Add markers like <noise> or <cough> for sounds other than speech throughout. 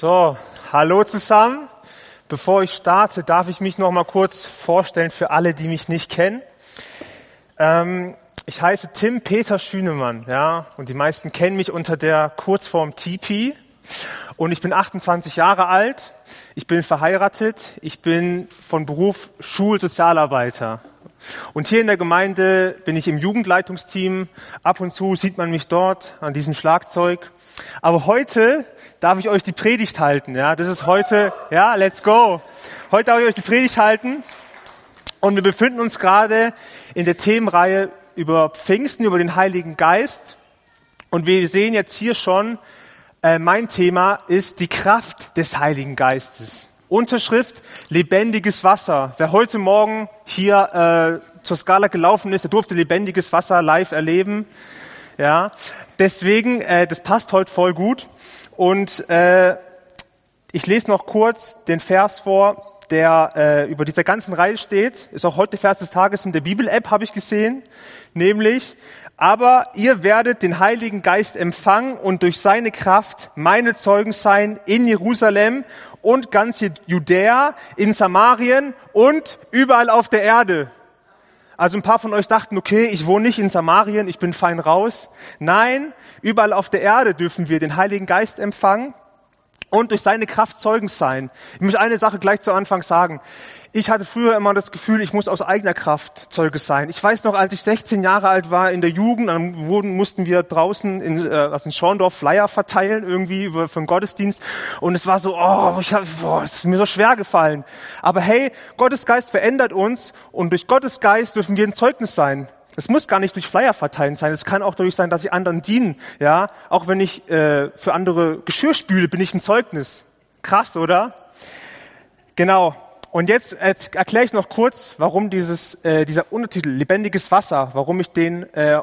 So, hallo zusammen. Bevor ich starte, darf ich mich noch mal kurz vorstellen für alle, die mich nicht kennen. Ähm, ich heiße Tim Peter Schünemann, ja, und die meisten kennen mich unter der Kurzform TP. Und ich bin 28 Jahre alt. Ich bin verheiratet. Ich bin von Beruf Schulsozialarbeiter. Und hier in der Gemeinde bin ich im Jugendleitungsteam. Ab und zu sieht man mich dort an diesem Schlagzeug. Aber heute darf ich euch die Predigt halten. Ja, das ist heute, ja, let's go. Heute darf ich euch die Predigt halten. Und wir befinden uns gerade in der Themenreihe über Pfingsten, über den Heiligen Geist. Und wir sehen jetzt hier schon, äh, mein Thema ist die Kraft des Heiligen Geistes. Unterschrift lebendiges Wasser. Wer heute Morgen hier äh, zur Skala gelaufen ist, der durfte lebendiges Wasser live erleben. Ja, deswegen, äh, das passt heute voll gut. Und äh, ich lese noch kurz den Vers vor, der äh, über dieser ganzen Reihe steht. Ist auch heute Vers des Tages in der Bibel-App, habe ich gesehen. Nämlich, aber ihr werdet den Heiligen Geist empfangen und durch seine Kraft meine Zeugen sein in Jerusalem und ganz Judäa, in Samarien und überall auf der Erde. Also ein paar von euch dachten, okay, ich wohne nicht in Samarien, ich bin fein raus. Nein, überall auf der Erde dürfen wir den Heiligen Geist empfangen und durch seine Kraft Zeugen sein. Ich möchte eine Sache gleich zu Anfang sagen. Ich hatte früher immer das Gefühl, ich muss aus eigener Kraft Zeuge sein. Ich weiß noch, als ich 16 Jahre alt war in der Jugend, dann wurden, mussten wir draußen in, äh, also in Schorndorf Flyer verteilen irgendwie für den Gottesdienst und es war so, oh, ich hab, boah, es ist mir so schwer gefallen. Aber hey, Gottes Geist verändert uns und durch Gottes Geist dürfen wir ein Zeugnis sein. Es muss gar nicht durch Flyer verteilen sein. Es kann auch dadurch sein, dass ich anderen dienen. Ja, auch wenn ich äh, für andere Geschirr spüle, bin ich ein Zeugnis. Krass, oder? Genau. Und jetzt, erkläre ich noch kurz, warum dieses, äh, dieser Untertitel lebendiges Wasser, warum ich den äh,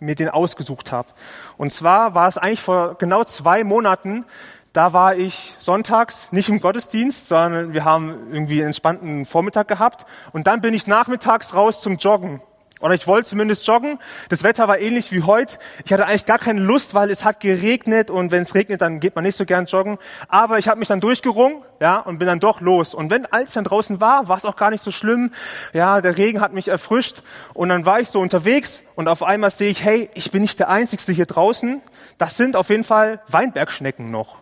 mir den ausgesucht habe. Und zwar war es eigentlich vor genau zwei Monaten. Da war ich sonntags nicht im Gottesdienst, sondern wir haben irgendwie einen entspannten Vormittag gehabt. Und dann bin ich nachmittags raus zum Joggen. Oder ich wollte zumindest joggen. Das Wetter war ähnlich wie heute. Ich hatte eigentlich gar keine Lust, weil es hat geregnet und wenn es regnet, dann geht man nicht so gern joggen. Aber ich habe mich dann durchgerungen, ja, und bin dann doch los. Und wenn als dann draußen war, war es auch gar nicht so schlimm. Ja, der Regen hat mich erfrischt und dann war ich so unterwegs und auf einmal sehe ich, hey, ich bin nicht der Einzige hier draußen. Das sind auf jeden Fall Weinbergschnecken noch.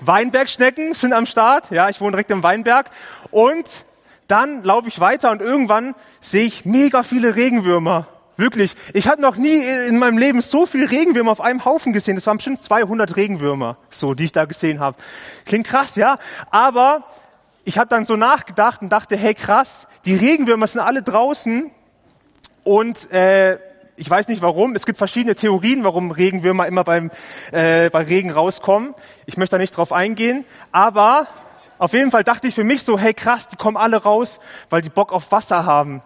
Weinbergschnecken sind am Start. Ja, ich wohne direkt im Weinberg und dann laufe ich weiter und irgendwann sehe ich mega viele Regenwürmer. Wirklich. Ich habe noch nie in meinem Leben so viele Regenwürmer auf einem Haufen gesehen. Das waren bestimmt 200 Regenwürmer, so, die ich da gesehen habe. Klingt krass, ja? Aber ich habe dann so nachgedacht und dachte, hey krass, die Regenwürmer sind alle draußen und äh, ich weiß nicht warum. Es gibt verschiedene Theorien, warum Regenwürmer immer beim äh, bei Regen rauskommen. Ich möchte da nicht drauf eingehen, aber auf jeden Fall dachte ich für mich so, hey krass, die kommen alle raus, weil die Bock auf Wasser haben.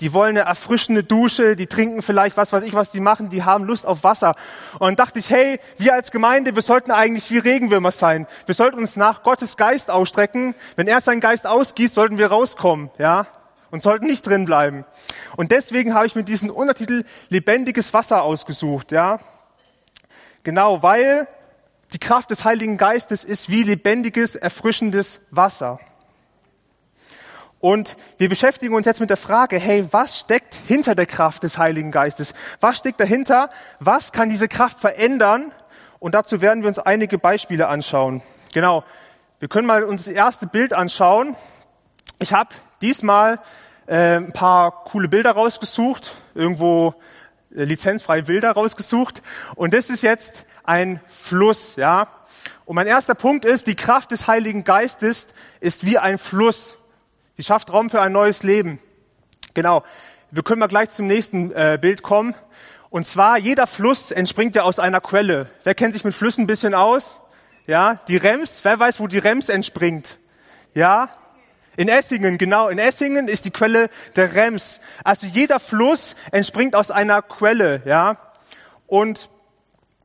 Die wollen eine erfrischende Dusche, die trinken vielleicht was weiß ich, was die machen, die haben Lust auf Wasser. Und dachte ich, hey, wir als Gemeinde, wir sollten eigentlich wie Regenwürmer sein. Wir sollten uns nach Gottes Geist ausstrecken. Wenn er seinen Geist ausgießt, sollten wir rauskommen, ja? Und sollten nicht drin bleiben. Und deswegen habe ich mir diesen Untertitel lebendiges Wasser ausgesucht, ja? Genau, weil die Kraft des Heiligen Geistes ist wie lebendiges, erfrischendes Wasser. Und wir beschäftigen uns jetzt mit der Frage, hey, was steckt hinter der Kraft des Heiligen Geistes? Was steckt dahinter? Was kann diese Kraft verändern? Und dazu werden wir uns einige Beispiele anschauen. Genau. Wir können mal uns das erste Bild anschauen. Ich habe diesmal äh, ein paar coole Bilder rausgesucht, irgendwo äh, lizenzfreie Bilder rausgesucht. Und das ist jetzt ein Fluss, ja. Und mein erster Punkt ist, die Kraft des Heiligen Geistes ist wie ein Fluss. Sie schafft Raum für ein neues Leben. Genau. Wir können mal gleich zum nächsten äh, Bild kommen. Und zwar, jeder Fluss entspringt ja aus einer Quelle. Wer kennt sich mit Flüssen ein bisschen aus? Ja, die Rems, wer weiß, wo die Rems entspringt? Ja, in Essingen, genau. In Essingen ist die Quelle der Rems. Also jeder Fluss entspringt aus einer Quelle, ja. Und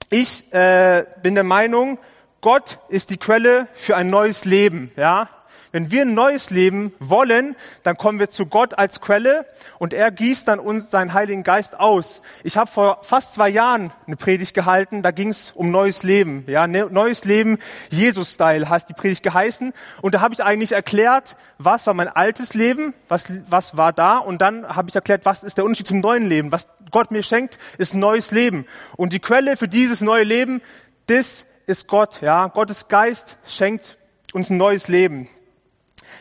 ich äh, bin der Meinung, Gott ist die Quelle für ein neues Leben, ja. Wenn wir ein neues Leben wollen, dann kommen wir zu Gott als Quelle und er gießt dann uns seinen Heiligen Geist aus. Ich habe vor fast zwei Jahren eine Predigt gehalten, da ging es um neues Leben. Ja, ne, neues Leben, Jesus-Style heißt die Predigt geheißen. Und da habe ich eigentlich erklärt, was war mein altes Leben, was, was war da. Und dann habe ich erklärt, was ist der Unterschied zum neuen Leben. Was Gott mir schenkt, ist neues Leben. Und die Quelle für dieses neue Leben, das ist Gott. Ja, Gottes Geist schenkt uns ein neues Leben.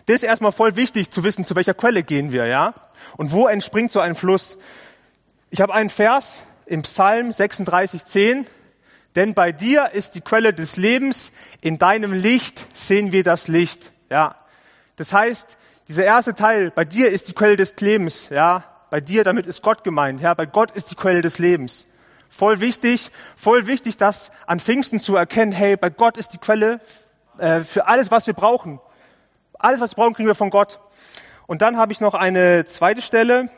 Das ist erstmal voll wichtig zu wissen, zu welcher Quelle gehen wir, ja? Und wo entspringt so ein Fluss? Ich habe einen Vers im Psalm 36,10. Denn bei dir ist die Quelle des Lebens, in deinem Licht sehen wir das Licht, ja? Das heißt, dieser erste Teil, bei dir ist die Quelle des Lebens, ja? Bei dir, damit ist Gott gemeint, ja? Bei Gott ist die Quelle des Lebens. Voll wichtig, voll wichtig, das an Pfingsten zu erkennen, hey, bei Gott ist die Quelle äh, für alles, was wir brauchen. Alles, was wir brauchen, kriegen wir von Gott. Und dann habe ich noch eine zweite Stelle,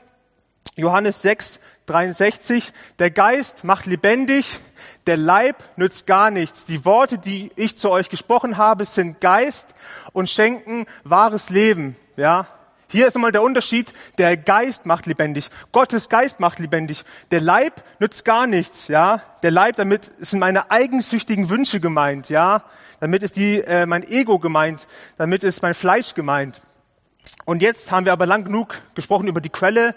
Johannes 6, 63. Der Geist macht lebendig, der Leib nützt gar nichts. Die Worte, die ich zu euch gesprochen habe, sind Geist und schenken wahres Leben. Ja, hier ist nochmal der Unterschied. Der Geist macht lebendig. Gottes Geist macht lebendig. Der Leib nützt gar nichts, ja. Der Leib, damit sind meine eigensüchtigen Wünsche gemeint, ja. Damit ist die, äh, mein Ego gemeint. Damit ist mein Fleisch gemeint. Und jetzt haben wir aber lang genug gesprochen über die Quelle.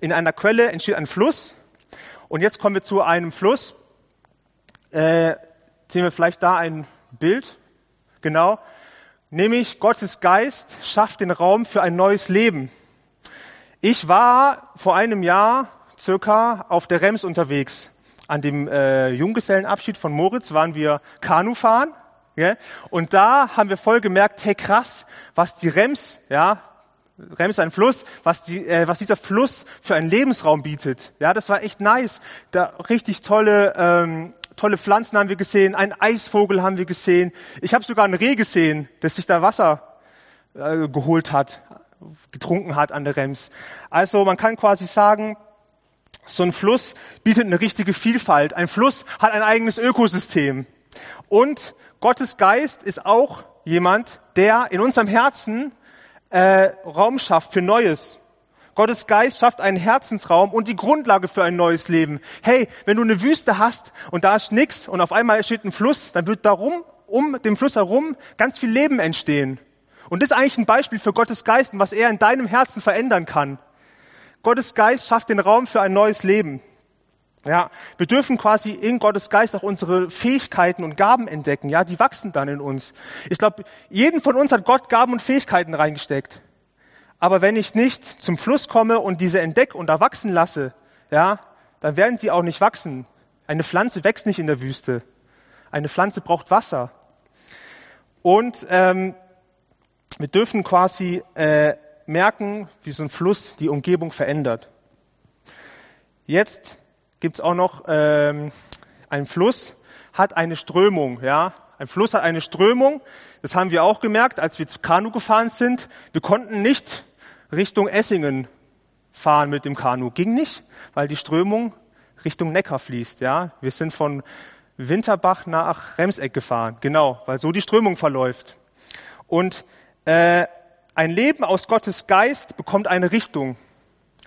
In einer Quelle entsteht ein Fluss. Und jetzt kommen wir zu einem Fluss. Äh, sehen wir vielleicht da ein Bild. Genau. Nämlich Gottes Geist schafft den Raum für ein neues Leben. Ich war vor einem Jahr circa auf der Rems unterwegs. An dem äh, Junggesellenabschied von Moritz waren wir Kanu fahren. Ja? Und da haben wir voll gemerkt, hey krass, was die Rems, ja, Rems ist ein Fluss, was, die, äh, was dieser Fluss für einen Lebensraum bietet. Ja, das war echt nice. Da richtig tolle ähm, tolle Pflanzen haben wir gesehen, einen Eisvogel haben wir gesehen. Ich habe sogar ein Reh gesehen, das sich da Wasser äh, geholt hat, getrunken hat an der Rems. Also man kann quasi sagen, so ein Fluss bietet eine richtige Vielfalt. Ein Fluss hat ein eigenes Ökosystem. Und Gottes Geist ist auch jemand, der in unserem Herzen äh, Raum schafft für Neues. Gottes Geist schafft einen Herzensraum und die Grundlage für ein neues Leben. Hey, wenn du eine Wüste hast und da ist nichts und auf einmal steht ein Fluss, dann wird darum, um den Fluss herum, ganz viel Leben entstehen. Und das ist eigentlich ein Beispiel für Gottes Geist und was er in deinem Herzen verändern kann. Gottes Geist schafft den Raum für ein neues Leben. Ja, wir dürfen quasi in Gottes Geist auch unsere Fähigkeiten und Gaben entdecken. Ja, die wachsen dann in uns. Ich glaube, jeden von uns hat Gott Gaben und Fähigkeiten reingesteckt. Aber wenn ich nicht zum Fluss komme und diese entdecke und erwachsen lasse, ja, dann werden sie auch nicht wachsen. Eine Pflanze wächst nicht in der Wüste. Eine Pflanze braucht Wasser. Und ähm, wir dürfen quasi äh, merken, wie so ein Fluss die Umgebung verändert. Jetzt gibt's auch noch ähm, ein Fluss, hat eine Strömung, ja. Ein Fluss hat eine Strömung. Das haben wir auch gemerkt, als wir zu Kanu gefahren sind. Wir konnten nicht Richtung Essingen fahren mit dem Kanu. Ging nicht, weil die Strömung Richtung Neckar fließt. Ja, wir sind von Winterbach nach Remseck gefahren. Genau, weil so die Strömung verläuft. Und äh, ein Leben aus Gottes Geist bekommt eine Richtung,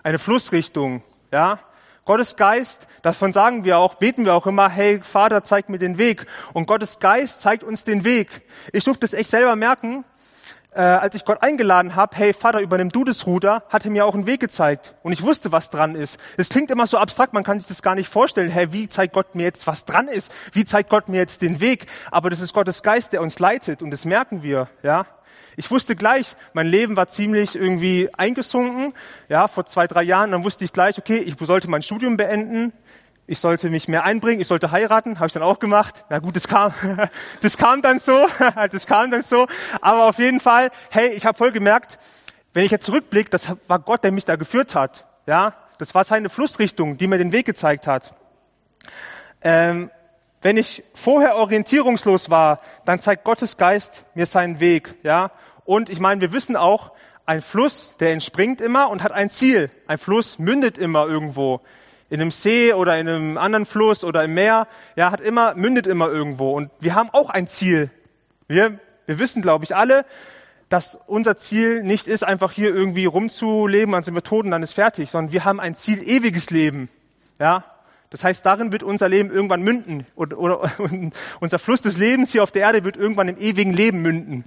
eine Flussrichtung. Ja, Gottes Geist, davon sagen wir auch, beten wir auch immer, hey Vater, zeig mir den Weg. Und Gottes Geist zeigt uns den Weg. Ich durfte es echt selber merken, äh, als ich Gott eingeladen habe, hey Vater, übernimm du das Ruder, hat er mir auch einen Weg gezeigt. Und ich wusste, was dran ist. Es klingt immer so abstrakt, man kann sich das gar nicht vorstellen. Hey, wie zeigt Gott mir jetzt, was dran ist? Wie zeigt Gott mir jetzt den Weg? Aber das ist Gottes Geist, der uns leitet und das merken wir, ja. Ich wusste gleich, mein Leben war ziemlich irgendwie eingesunken, ja, vor zwei, drei Jahren. Dann wusste ich gleich, okay, ich sollte mein Studium beenden ich sollte mich mehr einbringen, ich sollte heiraten, habe ich dann auch gemacht. Na gut, das kam, <laughs> das kam dann so, <laughs> das kam dann so. Aber auf jeden Fall, hey, ich habe voll gemerkt, wenn ich jetzt zurückblicke, das war Gott, der mich da geführt hat. Ja, das war seine Flussrichtung, die mir den Weg gezeigt hat. Ähm, wenn ich vorher orientierungslos war, dann zeigt Gottes Geist mir seinen Weg. Ja, und ich meine, wir wissen auch, ein Fluss, der entspringt immer und hat ein Ziel. Ein Fluss mündet immer irgendwo. In einem See oder in einem anderen Fluss oder im Meer, ja, hat immer, mündet immer irgendwo. Und wir haben auch ein Ziel. Wir, wir wissen, glaube ich, alle, dass unser Ziel nicht ist, einfach hier irgendwie rumzuleben, dann sind wir tot und dann ist fertig, sondern wir haben ein Ziel, ewiges Leben. Ja, das heißt, darin wird unser Leben irgendwann münden oder, <laughs> oder unser Fluss des Lebens hier auf der Erde wird irgendwann im ewigen Leben münden.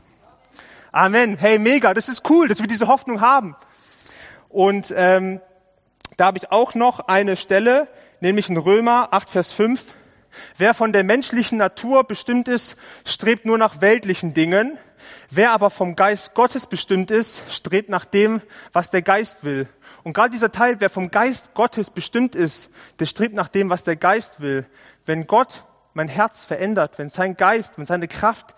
Amen. Hey, mega, das ist cool, dass wir diese Hoffnung haben. Und ähm, da habe ich auch noch eine Stelle, nämlich in Römer 8, Vers 5. Wer von der menschlichen Natur bestimmt ist, strebt nur nach weltlichen Dingen. Wer aber vom Geist Gottes bestimmt ist, strebt nach dem, was der Geist will. Und gerade dieser Teil, wer vom Geist Gottes bestimmt ist, der strebt nach dem, was der Geist will. Wenn Gott mein Herz verändert, wenn sein Geist, wenn seine Kraft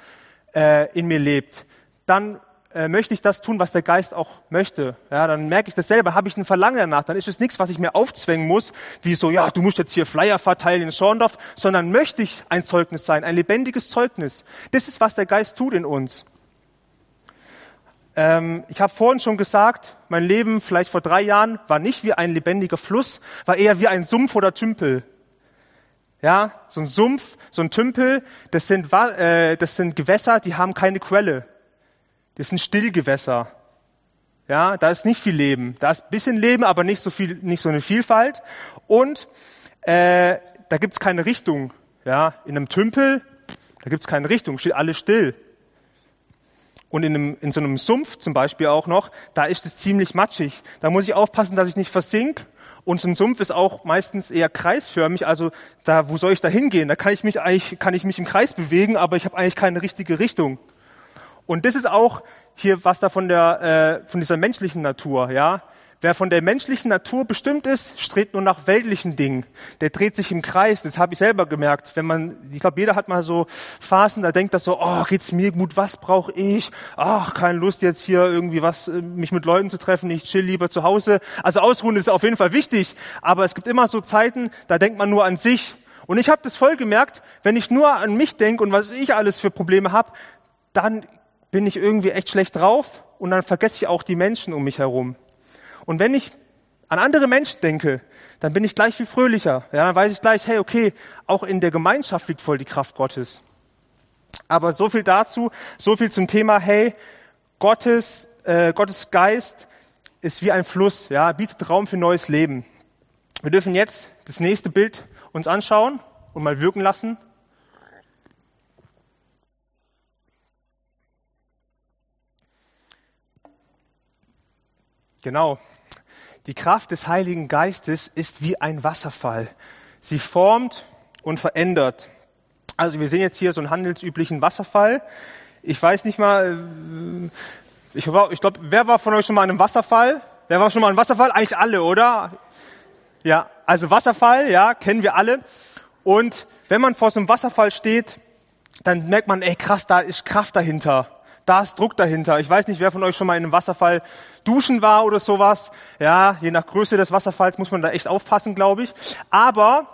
äh, in mir lebt, dann äh, möchte ich das tun, was der Geist auch möchte. Ja, dann merke ich das selber, habe ich ein Verlangen danach. Dann ist es nichts, was ich mir aufzwängen muss, wie so, ja, du musst jetzt hier Flyer verteilen in Schorndorf, sondern möchte ich ein Zeugnis sein, ein lebendiges Zeugnis. Das ist, was der Geist tut in uns. Ähm, ich habe vorhin schon gesagt, mein Leben vielleicht vor drei Jahren war nicht wie ein lebendiger Fluss, war eher wie ein Sumpf oder Tümpel. Ja, so ein Sumpf, so ein Tümpel, das sind, äh, das sind Gewässer, die haben keine Quelle. Das sind Stillgewässer. Ja, da ist nicht viel Leben. Da ist ein bisschen Leben, aber nicht so viel, nicht so eine Vielfalt. Und äh, da gibt's keine Richtung. Ja, in einem Tümpel, da gibt's keine Richtung, steht alles still. Und in, einem, in so einem Sumpf zum Beispiel auch noch, da ist es ziemlich matschig. Da muss ich aufpassen, dass ich nicht versink. Und so ein Sumpf ist auch meistens eher kreisförmig. Also da, wo soll ich da hingehen? Da kann ich mich eigentlich, kann ich mich im Kreis bewegen, aber ich habe eigentlich keine richtige Richtung. Und das ist auch hier was da von der, äh, von dieser menschlichen Natur, ja. Wer von der menschlichen Natur bestimmt ist, strebt nur nach weltlichen Dingen. Der dreht sich im Kreis. Das habe ich selber gemerkt. Wenn man, ich glaube, jeder hat mal so Phasen, da denkt das so, oh, geht's mir gut? Was brauche ich? Ach, keine Lust jetzt hier irgendwie was, äh, mich mit Leuten zu treffen. Ich chill lieber zu Hause. Also ausruhen ist auf jeden Fall wichtig. Aber es gibt immer so Zeiten, da denkt man nur an sich. Und ich habe das voll gemerkt, wenn ich nur an mich denke und was ich alles für Probleme habe, dann bin ich irgendwie echt schlecht drauf und dann vergesse ich auch die Menschen um mich herum. Und wenn ich an andere Menschen denke, dann bin ich gleich viel fröhlicher. Ja, dann weiß ich gleich, hey, okay, auch in der Gemeinschaft liegt voll die Kraft Gottes. Aber so viel dazu, so viel zum Thema, hey, Gottes, äh, Gottes Geist ist wie ein Fluss, ja, bietet Raum für neues Leben. Wir dürfen jetzt das nächste Bild uns anschauen und mal wirken lassen. Genau. Die Kraft des Heiligen Geistes ist wie ein Wasserfall. Sie formt und verändert. Also wir sehen jetzt hier so einen handelsüblichen Wasserfall. Ich weiß nicht mal, äh, ich, ich glaube, wer war von euch schon mal an einem Wasserfall? Wer war schon mal an einem Wasserfall? Eigentlich alle, oder? Ja, also Wasserfall, ja, kennen wir alle. Und wenn man vor so einem Wasserfall steht, dann merkt man, ey krass, da ist Kraft dahinter da ist Druck dahinter. Ich weiß nicht, wer von euch schon mal in einem Wasserfall duschen war oder sowas. Ja, je nach Größe des Wasserfalls muss man da echt aufpassen, glaube ich. Aber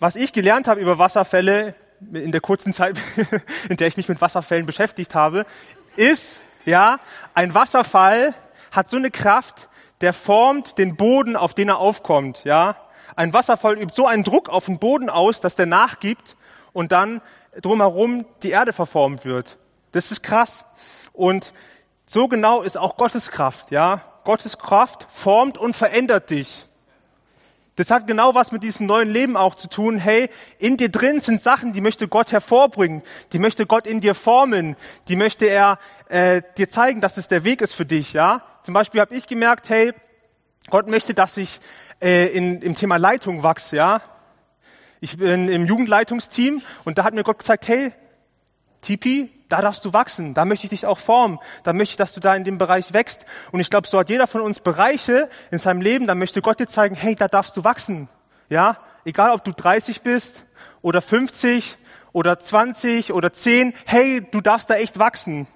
was ich gelernt habe über Wasserfälle in der kurzen Zeit, <laughs> in der ich mich mit Wasserfällen beschäftigt habe, ist, ja, ein Wasserfall hat so eine Kraft, der formt den Boden, auf den er aufkommt, ja. Ein Wasserfall übt so einen Druck auf den Boden aus, dass der nachgibt und dann drumherum die Erde verformt wird. Das ist krass. Und so genau ist auch Gottes Kraft, ja. Gottes Kraft formt und verändert dich. Das hat genau was mit diesem neuen Leben auch zu tun. Hey, in dir drin sind Sachen, die möchte Gott hervorbringen, die möchte Gott in dir formen, die möchte er äh, dir zeigen, dass es der Weg ist für dich. Ja, zum Beispiel habe ich gemerkt, hey, Gott möchte, dass ich äh, in, im Thema Leitung wachse. Ja, ich bin im Jugendleitungsteam und da hat mir Gott gesagt, hey, Tipi, da darfst du wachsen, da möchte ich dich auch formen, da möchte ich, dass du da in dem Bereich wächst. Und ich glaube, so hat jeder von uns Bereiche in seinem Leben, da möchte Gott dir zeigen, hey, da darfst du wachsen. Ja, egal ob du 30 bist oder 50 oder 20 oder 10, hey, du darfst da echt wachsen.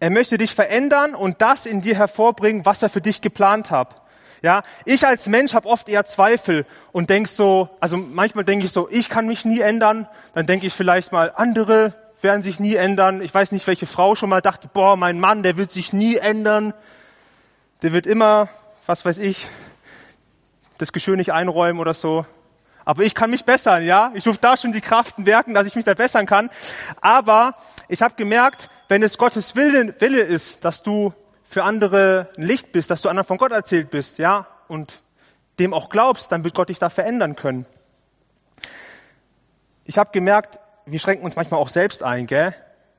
Er möchte dich verändern und das in dir hervorbringen, was er für dich geplant hat. Ja, ich als Mensch habe oft eher Zweifel und denk so, also manchmal denke ich so, ich kann mich nie ändern. Dann denke ich vielleicht mal, andere werden sich nie ändern. Ich weiß nicht, welche Frau schon mal dachte, boah, mein Mann, der wird sich nie ändern. Der wird immer, was weiß ich, das Geschirr nicht einräumen oder so. Aber ich kann mich bessern, ja. Ich rufe da schon die Kraften werken, dass ich mich da bessern kann. Aber ich habe gemerkt, wenn es Gottes Wille, Wille ist, dass du für andere ein Licht bist, dass du anderen von Gott erzählt bist, ja, und dem auch glaubst, dann wird Gott dich da verändern können. Ich habe gemerkt, wir schränken uns manchmal auch selbst ein, gell?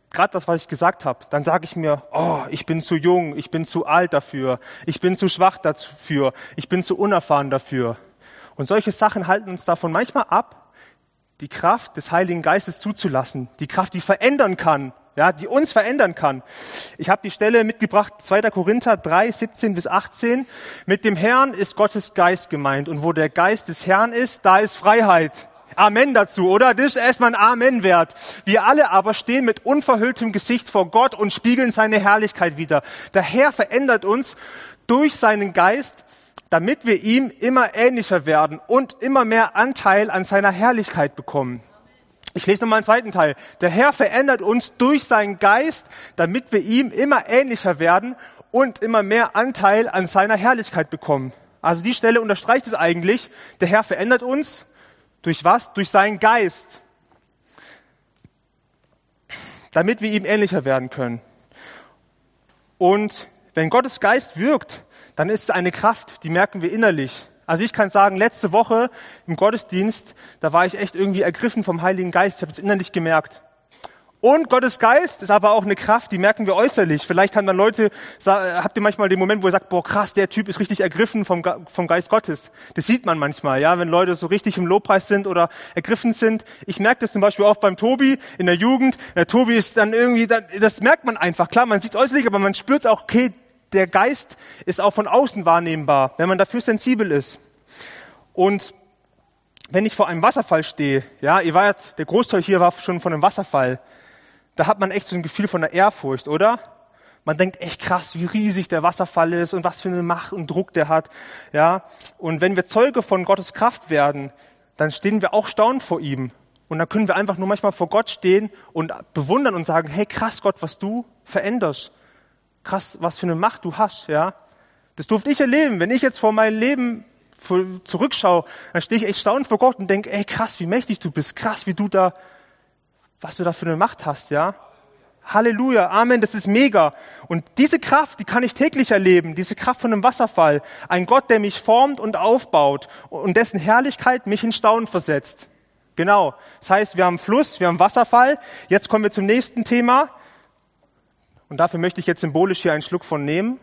Gerade das, was ich gesagt habe, dann sage ich mir, oh, ich bin zu jung, ich bin zu alt dafür, ich bin zu schwach dafür, ich bin zu unerfahren dafür. Und solche Sachen halten uns davon manchmal ab, die Kraft des Heiligen Geistes zuzulassen, die Kraft, die verändern kann, ja, die uns verändern kann. Ich habe die Stelle mitgebracht, 2. Korinther 3, 17 bis 18. Mit dem Herrn ist Gottes Geist gemeint und wo der Geist des Herrn ist, da ist Freiheit. Amen dazu, oder? Das ist erstmal ein Amen wert. Wir alle aber stehen mit unverhülltem Gesicht vor Gott und spiegeln seine Herrlichkeit wieder. Der Herr verändert uns durch seinen Geist, damit wir ihm immer ähnlicher werden und immer mehr Anteil an seiner Herrlichkeit bekommen. Ich lese nochmal einen zweiten Teil. Der Herr verändert uns durch seinen Geist, damit wir ihm immer ähnlicher werden und immer mehr Anteil an seiner Herrlichkeit bekommen. Also die Stelle unterstreicht es eigentlich. Der Herr verändert uns durch was? Durch seinen Geist. Damit wir ihm ähnlicher werden können. Und wenn Gottes Geist wirkt, dann ist es eine Kraft, die merken wir innerlich. Also ich kann sagen, letzte Woche im Gottesdienst, da war ich echt irgendwie ergriffen vom Heiligen Geist. Ich habe es innerlich gemerkt. Und Gottes Geist ist aber auch eine Kraft, die merken wir äußerlich. Vielleicht haben dann Leute, habt ihr manchmal den Moment, wo ihr sagt, boah krass, der Typ ist richtig ergriffen vom, vom Geist Gottes. Das sieht man manchmal, ja, wenn Leute so richtig im Lobpreis sind oder ergriffen sind. Ich merke das zum Beispiel oft beim Tobi in der Jugend. Der Tobi ist dann irgendwie, das merkt man einfach. Klar, man sieht äußerlich, aber man spürt auch, okay, der Geist ist auch von außen wahrnehmbar, wenn man dafür sensibel ist. Und wenn ich vor einem Wasserfall stehe, ja, ihr wart, der Großteil hier war schon von einem Wasserfall, da hat man echt so ein Gefühl von der Ehrfurcht, oder? Man denkt echt krass, wie riesig der Wasserfall ist und was für eine Macht und Druck der hat, ja. Und wenn wir Zeuge von Gottes Kraft werden, dann stehen wir auch staunend vor ihm. Und dann können wir einfach nur manchmal vor Gott stehen und bewundern und sagen, hey krass Gott, was du veränderst krass, was für eine Macht du hast, ja. Das durfte ich erleben. Wenn ich jetzt vor meinem Leben zurückschaue, dann stehe ich echt staunend vor Gott und denke, ey, krass, wie mächtig du bist, krass, wie du da, was du da für eine Macht hast, ja. Halleluja, Amen, das ist mega. Und diese Kraft, die kann ich täglich erleben, diese Kraft von einem Wasserfall. Ein Gott, der mich formt und aufbaut und dessen Herrlichkeit mich in Staunen versetzt. Genau. Das heißt, wir haben Fluss, wir haben Wasserfall. Jetzt kommen wir zum nächsten Thema. Und dafür möchte ich jetzt symbolisch hier einen Schluck von nehmen.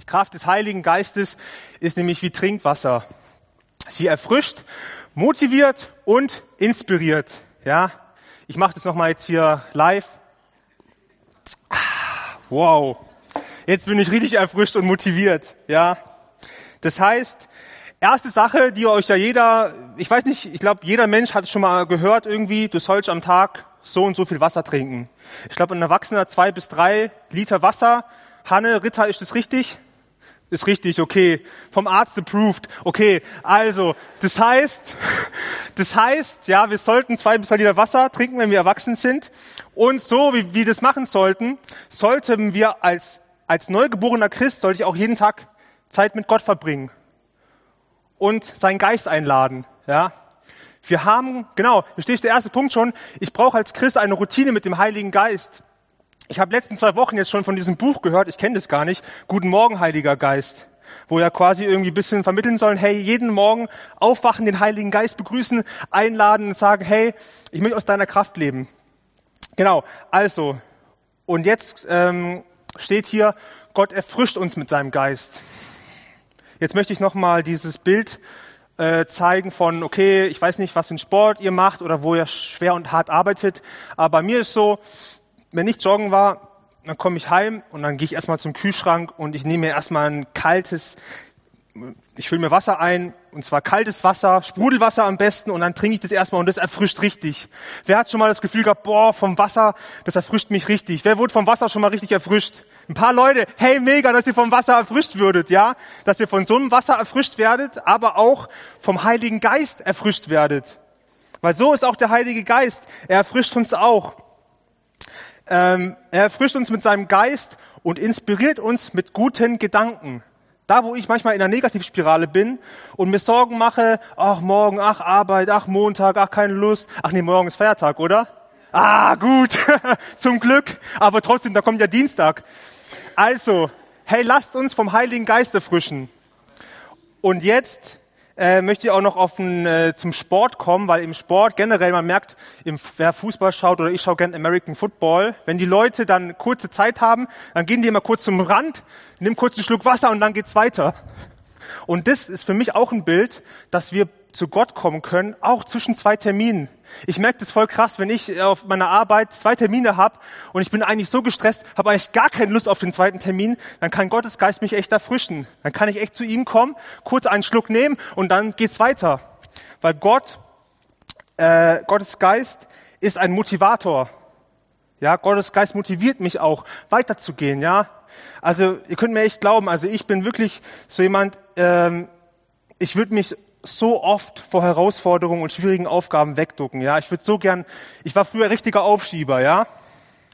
Die Kraft des Heiligen Geistes ist nämlich wie Trinkwasser. Sie erfrischt, motiviert und inspiriert. Ja, ich mache das nochmal jetzt hier live. Wow, jetzt bin ich richtig erfrischt und motiviert. Ja, das heißt, erste Sache, die euch ja jeder, ich weiß nicht, ich glaube, jeder Mensch hat es schon mal gehört irgendwie, du sollst am Tag so und so viel Wasser trinken. Ich glaube, ein Erwachsener zwei bis drei Liter Wasser. Hanne, Ritter, ist das richtig? Ist richtig, okay. Vom Arzt approved. Okay, also, das heißt, <laughs> das heißt, ja, wir sollten zwei bis drei Liter Wasser trinken, wenn wir erwachsen sind. Und so, wie wir das machen sollten, sollten wir als, als neugeborener Christ, sollte ich auch jeden Tag Zeit mit Gott verbringen. Und seinen Geist einladen, ja. Wir haben, genau, hier steht der erste Punkt schon, ich brauche als Christ eine Routine mit dem Heiligen Geist. Ich habe letzten zwei Wochen jetzt schon von diesem Buch gehört, ich kenne das gar nicht, Guten Morgen, Heiliger Geist, wo ja quasi irgendwie ein bisschen vermitteln sollen, hey, jeden Morgen aufwachen, den Heiligen Geist begrüßen, einladen und sagen, hey, ich möchte aus deiner Kraft leben. Genau, also, und jetzt ähm, steht hier, Gott erfrischt uns mit seinem Geist. Jetzt möchte ich nochmal dieses Bild äh, zeigen von, okay, ich weiß nicht, was einen Sport ihr macht oder wo ihr schwer und hart arbeitet, aber bei mir ist so, wenn ich joggen war, dann komme ich heim und dann gehe ich erstmal zum Kühlschrank und ich nehme mir erstmal ein kaltes, ich fülle mir Wasser ein, und zwar kaltes Wasser, Sprudelwasser am besten, und dann trinke ich das erstmal und das erfrischt richtig. Wer hat schon mal das Gefühl gehabt, boah, vom Wasser, das erfrischt mich richtig? Wer wurde vom Wasser schon mal richtig erfrischt? Ein paar Leute, hey, mega, dass ihr vom Wasser erfrischt würdet, ja? Dass ihr von so einem Wasser erfrischt werdet, aber auch vom Heiligen Geist erfrischt werdet. Weil so ist auch der Heilige Geist. Er erfrischt uns auch. Ähm, er erfrischt uns mit seinem Geist und inspiriert uns mit guten Gedanken. Da, wo ich manchmal in einer Negativspirale bin und mir Sorgen mache, ach morgen, ach Arbeit, ach Montag, ach keine Lust, ach nee, morgen ist Feiertag, oder? Ah, gut, <laughs> zum Glück, aber trotzdem, da kommt ja Dienstag. Also, hey, lasst uns vom Heiligen Geist erfrischen. Und jetzt äh, möchte ich auch noch auf den, äh, zum Sport kommen, weil im Sport generell, man merkt, im, wer Fußball schaut oder ich schaue gern American Football, wenn die Leute dann kurze Zeit haben, dann gehen die immer kurz zum Rand, nehmen kurz einen Schluck Wasser und dann geht's weiter. Und das ist für mich auch ein Bild, dass wir zu Gott kommen können, auch zwischen zwei Terminen. Ich merke das voll krass, wenn ich auf meiner Arbeit zwei Termine habe und ich bin eigentlich so gestresst, habe eigentlich gar keine Lust auf den zweiten Termin, dann kann Gottes Geist mich echt erfrischen. Dann kann ich echt zu ihm kommen, kurz einen Schluck nehmen und dann geht's weiter. Weil Gott, äh, Gottes Geist ist ein Motivator. Ja, Gottes Geist motiviert mich auch, weiterzugehen. Ja, also ihr könnt mir echt glauben. Also ich bin wirklich so jemand. Ähm, ich würde mich so oft vor Herausforderungen und schwierigen Aufgaben wegducken. Ja, ich würde so gern. Ich war früher richtiger Aufschieber. Ja,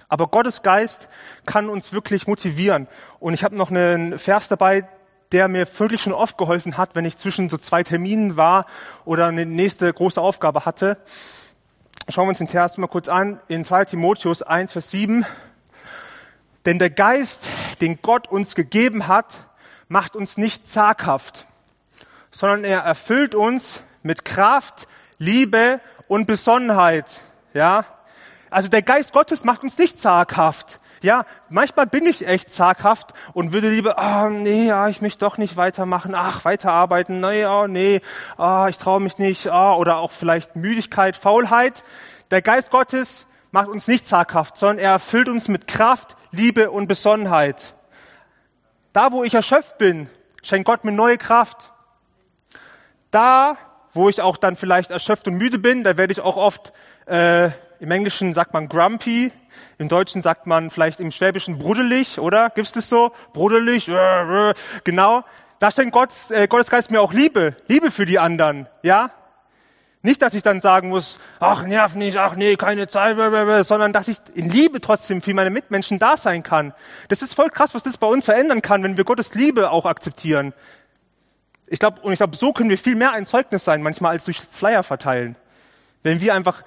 aber Gottes Geist kann uns wirklich motivieren. Und ich habe noch einen Vers dabei, der mir wirklich schon oft geholfen hat, wenn ich zwischen so zwei Terminen war oder eine nächste große Aufgabe hatte. Schauen wir uns den Vers mal kurz an. In 2 Timotheus 1, Vers 7. Denn der Geist, den Gott uns gegeben hat, macht uns nicht zaghaft sondern er erfüllt uns mit Kraft, Liebe und Besonnenheit. Ja, also der Geist Gottes macht uns nicht zaghaft. Ja, manchmal bin ich echt zaghaft und würde lieber, ah, oh, nee, ja, ich möchte doch nicht weitermachen, ach, weiterarbeiten, nee, oh, nee, oh, ich traue mich nicht, oh, oder auch vielleicht Müdigkeit, Faulheit. Der Geist Gottes macht uns nicht zaghaft, sondern er erfüllt uns mit Kraft, Liebe und Besonnenheit. Da, wo ich erschöpft bin, schenkt Gott mir neue Kraft da, wo ich auch dann vielleicht erschöpft und müde bin, da werde ich auch oft, äh, im Englischen sagt man grumpy, im Deutschen sagt man vielleicht im Schwäbischen brudelig, oder? Gibt's das so? Brudelig, äh, äh, genau. Da schenkt Gottes, äh, Gottes Geist mir auch Liebe, Liebe für die anderen, ja? Nicht, dass ich dann sagen muss, ach, nerv nicht, ach nee, keine Zeit, sondern dass ich in Liebe trotzdem für meine Mitmenschen da sein kann. Das ist voll krass, was das bei uns verändern kann, wenn wir Gottes Liebe auch akzeptieren. Ich glaube, und ich glaube, so können wir viel mehr ein Zeugnis sein, manchmal als durch Flyer verteilen. Wenn wir einfach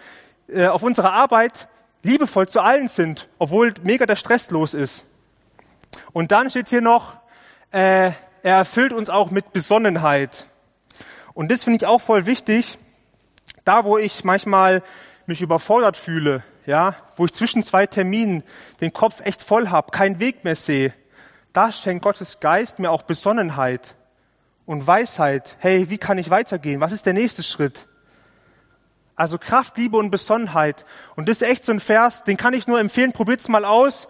äh, auf unserer Arbeit liebevoll zu allen sind, obwohl mega der Stress los ist. Und dann steht hier noch, äh, er erfüllt uns auch mit Besonnenheit. Und das finde ich auch voll wichtig. Da, wo ich manchmal mich überfordert fühle, ja, wo ich zwischen zwei Terminen den Kopf echt voll habe, keinen Weg mehr sehe, da schenkt Gottes Geist mir auch Besonnenheit und Weisheit. Hey, wie kann ich weitergehen? Was ist der nächste Schritt? Also Kraft, Liebe und Besonnenheit. Und das ist echt so ein Vers, den kann ich nur empfehlen. Probiert's mal aus.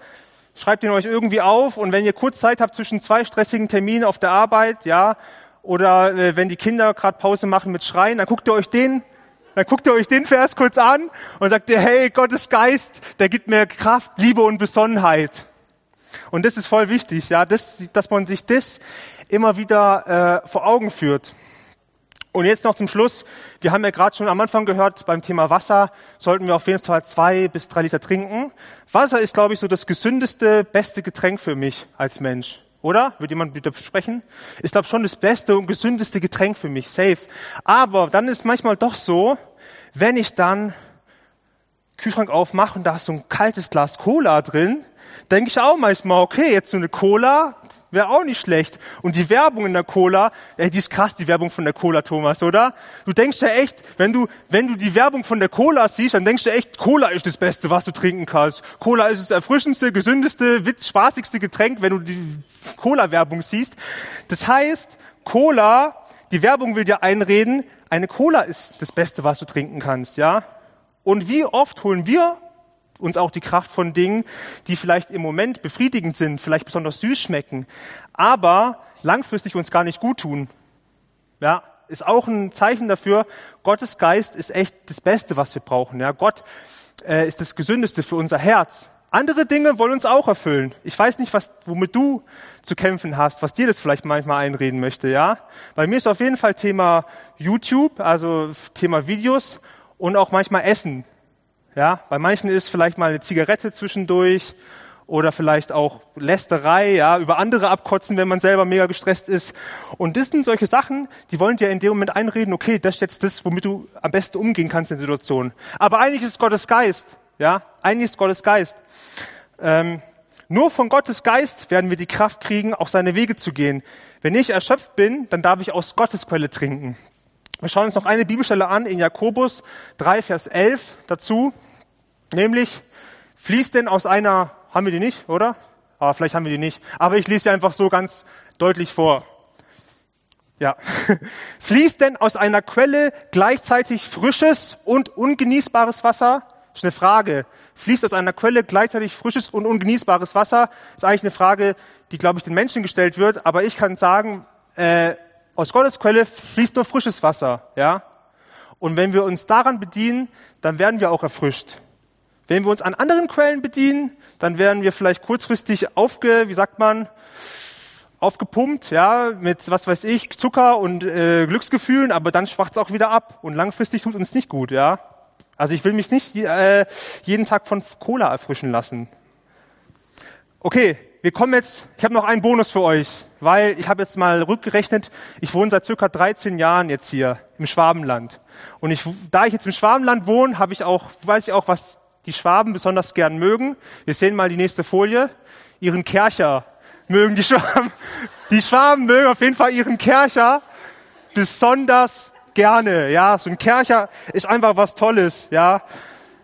Schreibt ihn euch irgendwie auf. Und wenn ihr kurz Zeit habt zwischen zwei stressigen Terminen auf der Arbeit, ja, oder äh, wenn die Kinder gerade Pause machen mit Schreien, dann guckt ihr euch den, dann guckt ihr euch den Vers kurz an und sagt ihr, hey, Gottes Geist, der gibt mir Kraft, Liebe und Besonnenheit. Und das ist voll wichtig, ja, das, dass man sich das immer wieder äh, vor Augen führt. Und jetzt noch zum Schluss. Wir haben ja gerade schon am Anfang gehört, beim Thema Wasser sollten wir auf jeden Fall zwei bis drei Liter trinken. Wasser ist, glaube ich, so das gesündeste, beste Getränk für mich als Mensch. Oder? Wird jemand wieder sprechen? Ist, glaube ich, schon das beste und gesündeste Getränk für mich. Safe. Aber dann ist manchmal doch so, wenn ich dann Kühlschrank aufmache und da ist so ein kaltes Glas Cola drin, denke ich auch manchmal, okay, jetzt so eine Cola, Wäre auch nicht schlecht. Und die Werbung in der Cola, ey, die ist krass, die Werbung von der Cola, Thomas, oder? Du denkst ja echt, wenn du, wenn du die Werbung von der Cola siehst, dann denkst du echt, Cola ist das Beste, was du trinken kannst. Cola ist das erfrischendste, gesündeste, witz, spaßigste Getränk, wenn du die Cola-Werbung siehst. Das heißt, Cola, die Werbung will dir einreden, eine Cola ist das Beste, was du trinken kannst, ja? Und wie oft holen wir uns auch die Kraft von Dingen, die vielleicht im Moment befriedigend sind, vielleicht besonders süß schmecken, aber langfristig uns gar nicht gut tun. Ja, ist auch ein Zeichen dafür, Gottes Geist ist echt das Beste, was wir brauchen. Ja, Gott äh, ist das Gesündeste für unser Herz. Andere Dinge wollen uns auch erfüllen. Ich weiß nicht, was, womit du zu kämpfen hast, was dir das vielleicht manchmal einreden möchte, ja? Bei mir ist auf jeden Fall Thema YouTube, also Thema Videos und auch manchmal Essen. Ja, bei manchen ist vielleicht mal eine Zigarette zwischendurch oder vielleicht auch Lästerei, ja, über andere abkotzen, wenn man selber mega gestresst ist. Und das sind solche Sachen, die wollen dir in dem Moment einreden, okay, das ist jetzt das, womit du am besten umgehen kannst in der Situation. Aber eigentlich ist Gottes Geist, ja, eigentlich ist Gottes Geist. Ähm, nur von Gottes Geist werden wir die Kraft kriegen, auch seine Wege zu gehen. Wenn ich erschöpft bin, dann darf ich aus Gottes Quelle trinken. Wir schauen uns noch eine Bibelstelle an in Jakobus 3, Vers 11 dazu, nämlich fließt denn aus einer haben wir die nicht, oder? Ah, vielleicht haben wir die nicht. Aber ich lese sie einfach so ganz deutlich vor. Ja. <laughs> Fließt denn aus einer Quelle gleichzeitig frisches und ungenießbares Wasser? Ist eine Frage. Fließt aus einer Quelle gleichzeitig frisches und ungenießbares Wasser? Ist eigentlich eine Frage, die, glaube ich, den Menschen gestellt wird. Aber ich kann sagen, äh, aus Gottes Quelle fließt nur frisches Wasser. Ja. Und wenn wir uns daran bedienen, dann werden wir auch erfrischt. Wenn wir uns an anderen Quellen bedienen, dann werden wir vielleicht kurzfristig aufge, wie sagt man, aufgepumpt, ja, mit was weiß ich, Zucker und äh, Glücksgefühlen, aber dann schwacht's auch wieder ab und langfristig tut uns nicht gut, ja. Also ich will mich nicht äh, jeden Tag von Cola erfrischen lassen. Okay, wir kommen jetzt, ich habe noch einen Bonus für euch, weil ich habe jetzt mal rückgerechnet, ich wohne seit circa 13 Jahren jetzt hier im Schwabenland. Und ich, da ich jetzt im Schwabenland wohne, habe ich auch, weiß ich auch, was die Schwaben besonders gern mögen. Wir sehen mal die nächste Folie. Ihren Kercher mögen die Schwaben. Die Schwaben mögen auf jeden Fall ihren Kercher besonders gerne. Ja, so ein Kercher ist einfach was Tolles. Ja,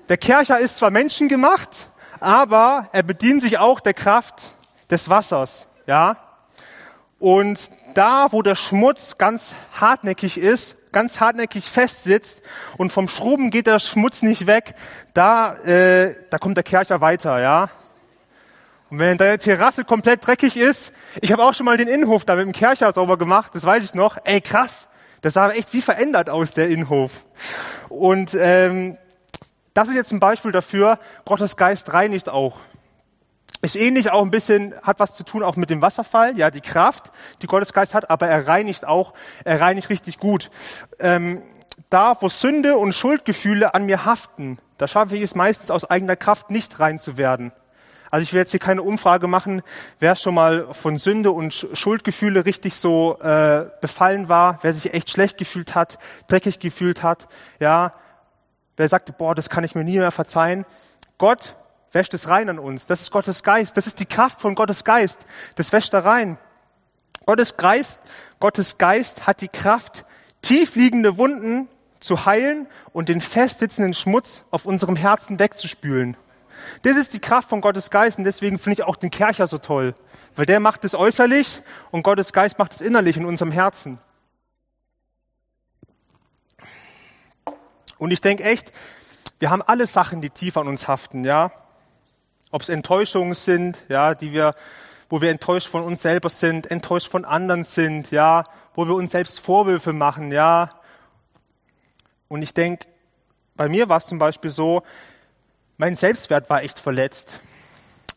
der Kercher ist zwar menschengemacht, aber er bedient sich auch der Kraft des Wassers. Ja, und da, wo der Schmutz ganz hartnäckig ist, ganz hartnäckig festsitzt und vom Schruben geht der Schmutz nicht weg, da, äh, da kommt der Kercher weiter, ja. Und wenn deine Terrasse komplett dreckig ist, ich habe auch schon mal den Innenhof da mit dem Kercher sauber gemacht, das weiß ich noch. Ey, krass, das sah echt wie verändert aus, der Innenhof. Und ähm, das ist jetzt ein Beispiel dafür, Gottes Geist reinigt auch. Ist ähnlich auch ein bisschen, hat was zu tun auch mit dem Wasserfall, ja, die Kraft, die Gottesgeist hat, aber er reinigt auch, er reinigt richtig gut. Ähm, da, wo Sünde und Schuldgefühle an mir haften, da schaffe ich es meistens aus eigener Kraft nicht rein zu werden. Also ich will jetzt hier keine Umfrage machen, wer schon mal von Sünde und Schuldgefühle richtig so äh, befallen war, wer sich echt schlecht gefühlt hat, dreckig gefühlt hat, ja, wer sagte, boah, das kann ich mir nie mehr verzeihen. Gott wäscht es rein an uns. Das ist Gottes Geist. Das ist die Kraft von Gottes Geist. Das wäscht da rein. Gottes Geist, Gottes Geist hat die Kraft, tiefliegende Wunden zu heilen und den festsitzenden Schmutz auf unserem Herzen wegzuspülen. Das ist die Kraft von Gottes Geist und deswegen finde ich auch den Kercher so toll, weil der macht es äußerlich und Gottes Geist macht es innerlich in unserem Herzen. Und ich denke echt, wir haben alle Sachen, die tief an uns haften, ja ob es Enttäuschungen sind, ja, die wir, wo wir enttäuscht von uns selber sind, enttäuscht von anderen sind, ja, wo wir uns selbst Vorwürfe machen, ja. Und ich denke, bei mir war es zum Beispiel so, mein Selbstwert war echt verletzt.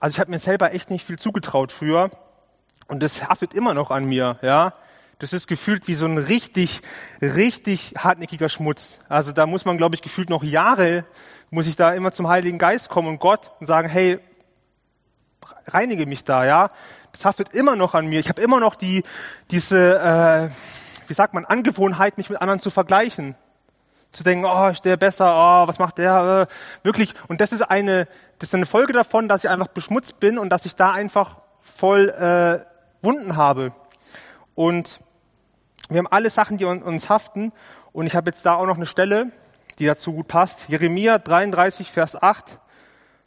Also ich habe mir selber echt nicht viel zugetraut früher und das haftet immer noch an mir, ja. Das ist gefühlt wie so ein richtig, richtig hartnäckiger Schmutz. Also da muss man, glaube ich, gefühlt noch Jahre, muss ich da immer zum Heiligen Geist kommen und Gott und sagen, hey, reinige mich da, ja. Das haftet immer noch an mir. Ich habe immer noch die, diese, äh, wie sagt man, Angewohnheit, mich mit anderen zu vergleichen. Zu denken, oh, ist der besser, oh, was macht der, äh, wirklich. Und das ist eine, das ist eine Folge davon, dass ich einfach beschmutzt bin und dass ich da einfach voll äh, Wunden habe. Und wir haben alle Sachen, die uns haften. Und ich habe jetzt da auch noch eine Stelle, die dazu gut passt. Jeremia 33, Vers 8.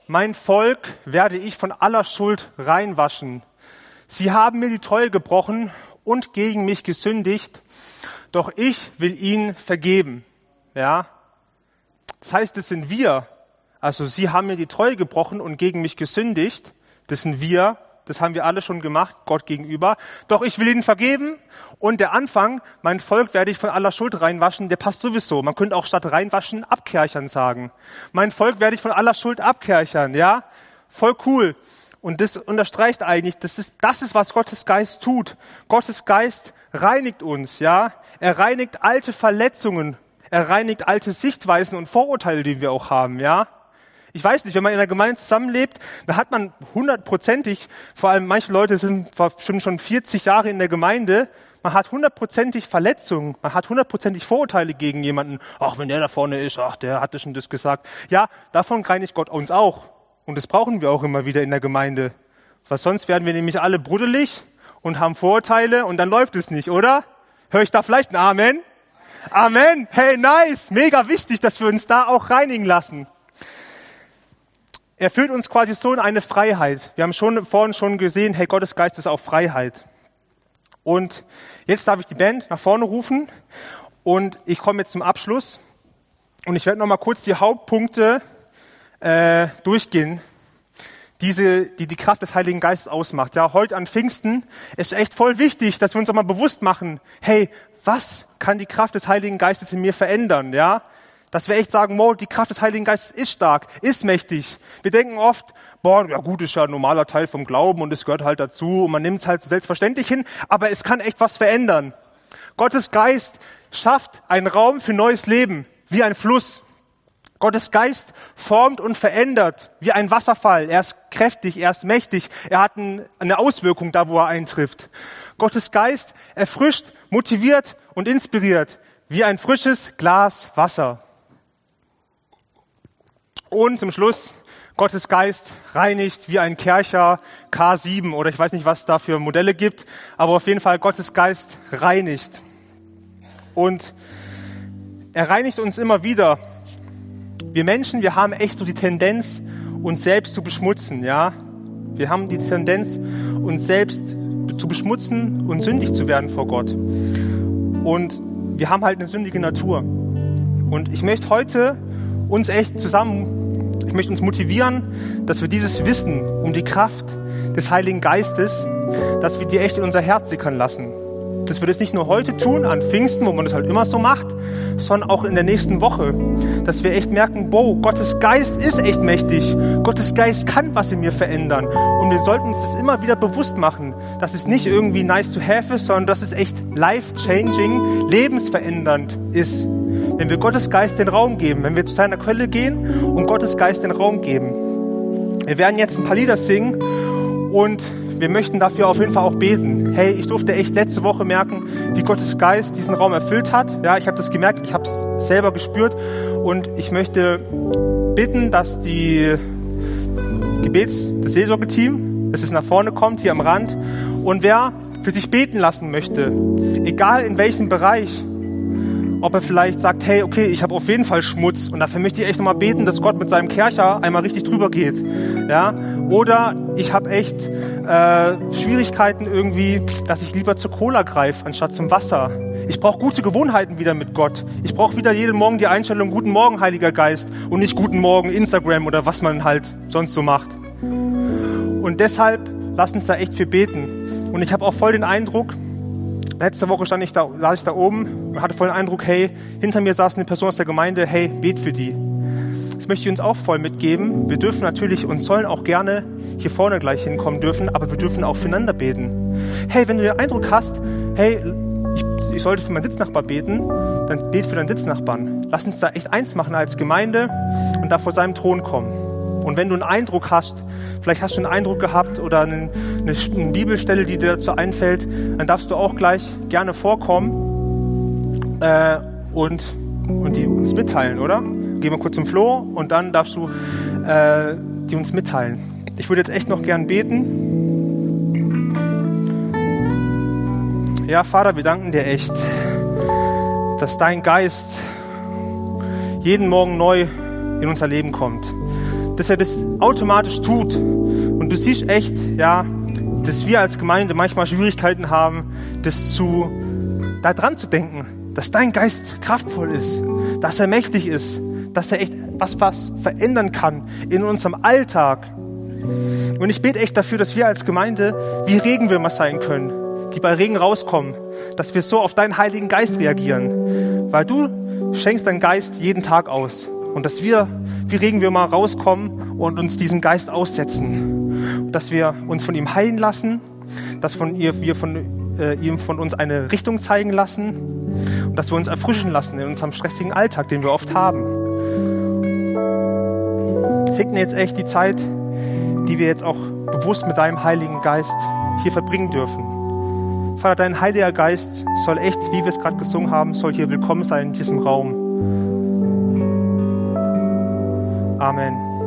Mein Volk werde ich von aller Schuld reinwaschen. Sie haben mir die Treue gebrochen und gegen mich gesündigt, doch ich will ihnen vergeben. Ja? Das heißt, das sind wir. Also sie haben mir die Treue gebrochen und gegen mich gesündigt. Das sind wir. Das haben wir alle schon gemacht, Gott gegenüber. Doch ich will ihnen vergeben. Und der Anfang, mein Volk werde ich von aller Schuld reinwaschen, der passt sowieso. Man könnte auch statt reinwaschen abkerchern sagen. Mein Volk werde ich von aller Schuld abkerchern, ja? Voll cool. Und das unterstreicht eigentlich, das ist, das ist, was Gottes Geist tut. Gottes Geist reinigt uns, ja? Er reinigt alte Verletzungen. Er reinigt alte Sichtweisen und Vorurteile, die wir auch haben, ja? Ich weiß nicht, wenn man in einer Gemeinde zusammenlebt, da hat man hundertprozentig, vor allem manche Leute sind bestimmt schon 40 Jahre in der Gemeinde, man hat hundertprozentig Verletzungen, man hat hundertprozentig Vorurteile gegen jemanden. Ach, wenn der da vorne ist, ach, der hatte schon das gesagt. Ja, davon reinigt Gott uns auch. Und das brauchen wir auch immer wieder in der Gemeinde. Weil sonst werden wir nämlich alle bruddelig und haben Vorurteile und dann läuft es nicht, oder? Hör ich da vielleicht ein Amen? Amen. Hey, nice. Mega wichtig, dass wir uns da auch reinigen lassen. Er führt uns quasi so in eine Freiheit. Wir haben schon vorhin schon gesehen, hey, Gottes Geist ist auch Freiheit. Und jetzt darf ich die Band nach vorne rufen und ich komme jetzt zum Abschluss und ich werde noch mal kurz die Hauptpunkte äh, durchgehen, diese, die die Kraft des Heiligen Geistes ausmacht. Ja, heute an Pfingsten ist echt voll wichtig, dass wir uns auch mal bewusst machen, hey, was kann die Kraft des Heiligen Geistes in mir verändern? Ja, dass wir echt sagen, wow, die Kraft des Heiligen Geistes ist stark, ist mächtig. Wir denken oft, boah, ja gut, ist ja ein normaler Teil vom Glauben und es gehört halt dazu und man nimmt es halt selbstverständlich hin, aber es kann echt was verändern. Gottes Geist schafft einen Raum für neues Leben, wie ein Fluss. Gottes Geist formt und verändert wie ein Wasserfall. Er ist kräftig, er ist mächtig, er hat eine Auswirkung da, wo er eintrifft. Gottes Geist erfrischt, motiviert und inspiriert wie ein frisches Glas Wasser. Und zum Schluss, Gottes Geist reinigt wie ein Kercher K7 oder ich weiß nicht, was es da für Modelle gibt, aber auf jeden Fall Gottes Geist reinigt. Und er reinigt uns immer wieder wir Menschen, wir haben echt so die Tendenz, uns selbst zu beschmutzen, ja. Wir haben die Tendenz, uns selbst zu beschmutzen und sündig zu werden vor Gott. Und wir haben halt eine sündige Natur. Und ich möchte heute uns echt zusammen, ich möchte uns motivieren, dass wir dieses Wissen um die Kraft des Heiligen Geistes, dass wir die echt in unser Herz sickern lassen dass wir das nicht nur heute tun, an Pfingsten, wo man das halt immer so macht, sondern auch in der nächsten Woche. Dass wir echt merken, wow, Gottes Geist ist echt mächtig. Gottes Geist kann was in mir verändern. Und wir sollten uns das immer wieder bewusst machen, dass es nicht irgendwie nice to have ist, sondern dass es echt life-changing, lebensverändernd ist. Wenn wir Gottes Geist den Raum geben, wenn wir zu seiner Quelle gehen und Gottes Geist den Raum geben. Wir werden jetzt ein paar Lieder singen und wir möchten dafür auf jeden Fall auch beten. Hey, ich durfte echt letzte Woche merken, wie Gottes Geist diesen Raum erfüllt hat. Ja, ich habe das gemerkt, ich habe es selber gespürt und ich möchte bitten, dass die Gebets, das Seelsorgeteam, dass es nach vorne kommt, hier am Rand. Und wer für sich beten lassen möchte, egal in welchem Bereich, ob er vielleicht sagt, hey, okay, ich habe auf jeden Fall Schmutz und dafür möchte ich echt nochmal beten, dass Gott mit seinem Kercher einmal richtig drüber geht. Ja? Oder ich habe echt äh, Schwierigkeiten irgendwie, dass ich lieber zur Cola greife anstatt zum Wasser. Ich brauche gute Gewohnheiten wieder mit Gott. Ich brauche wieder jeden Morgen die Einstellung, guten Morgen, Heiliger Geist und nicht guten Morgen, Instagram oder was man halt sonst so macht. Und deshalb lass uns da echt für beten. Und ich habe auch voll den Eindruck, letzte Woche stand ich da, saß ich da oben und hatte voll den Eindruck, hey, hinter mir saß eine Person aus der Gemeinde, hey, bet für die. Das möchte ich uns auch voll mitgeben. Wir dürfen natürlich und sollen auch gerne hier vorne gleich hinkommen dürfen, aber wir dürfen auch füreinander beten. Hey, wenn du den Eindruck hast, hey, ich, ich sollte für meinen Sitznachbar beten, dann bet für deinen Sitznachbarn. Lass uns da echt eins machen als Gemeinde und da vor seinem Thron kommen. Und wenn du einen Eindruck hast, vielleicht hast du einen Eindruck gehabt oder eine, eine, Bibelstelle, die dir dazu einfällt, dann darfst du auch gleich gerne vorkommen äh, und, und die uns mitteilen, oder? Gehen wir kurz zum Flo und dann darfst du äh, die uns mitteilen. Ich würde jetzt echt noch gern beten. Ja, Vater, wir danken dir echt, dass dein Geist jeden Morgen neu in unser Leben kommt dass er das automatisch tut. Und du siehst echt, ja, dass wir als Gemeinde manchmal Schwierigkeiten haben, das zu, da dran zu denken, dass dein Geist kraftvoll ist, dass er mächtig ist, dass er echt was, was verändern kann in unserem Alltag. Und ich bete echt dafür, dass wir als Gemeinde wie Regenwürmer sein können, die bei Regen rauskommen, dass wir so auf deinen Heiligen Geist reagieren, weil du schenkst deinen Geist jeden Tag aus. Und dass wir, wie regen wir mal rauskommen und uns diesem Geist aussetzen. Dass wir uns von ihm heilen lassen, dass von ihr, wir von äh, ihm von uns eine Richtung zeigen lassen und dass wir uns erfrischen lassen in unserem stressigen Alltag, den wir oft haben. segne jetzt echt die Zeit, die wir jetzt auch bewusst mit deinem Heiligen Geist hier verbringen dürfen. Vater, dein Heiliger Geist soll echt, wie wir es gerade gesungen haben, soll hier willkommen sein in diesem Raum. Amen.